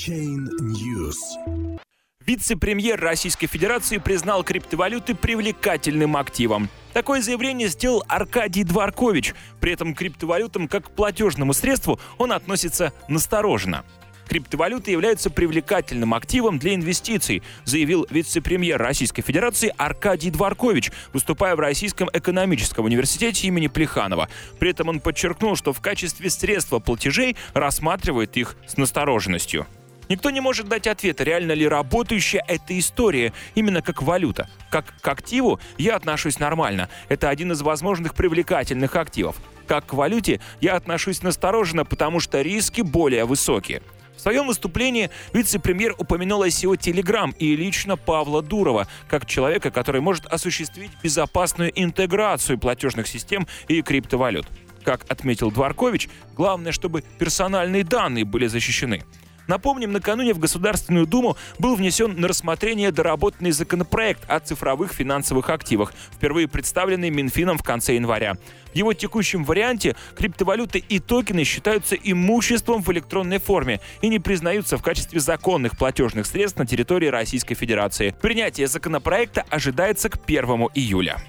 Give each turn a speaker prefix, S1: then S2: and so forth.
S1: Chain News.
S2: Вице-премьер Российской Федерации признал криптовалюты привлекательным активом. Такое заявление сделал Аркадий Дворкович. При этом криптовалютам как к платежному средству он относится настороженно. Криптовалюты являются привлекательным активом для инвестиций, заявил вице-премьер Российской Федерации Аркадий Дворкович, выступая в Российском экономическом университете имени Плеханова. При этом он подчеркнул, что в качестве средства платежей рассматривает их с настороженностью. Никто не может дать ответа, реально ли работающая эта история, именно как валюта. Как к активу я отношусь нормально. Это один из возможных привлекательных активов. Как к валюте я отношусь настороженно, потому что риски более высокие. В своем выступлении вице-премьер упомянул ICO Telegram и лично Павла Дурова, как человека, который может осуществить безопасную интеграцию платежных систем и криптовалют. Как отметил Дворкович, главное, чтобы персональные данные были защищены. Напомним, накануне в Государственную Думу был внесен на рассмотрение доработанный законопроект о цифровых финансовых активах, впервые представленный Минфином в конце января. В его текущем варианте криптовалюты и токены считаются имуществом в электронной форме и не признаются в качестве законных платежных средств на территории Российской Федерации. Принятие законопроекта ожидается к 1 июля.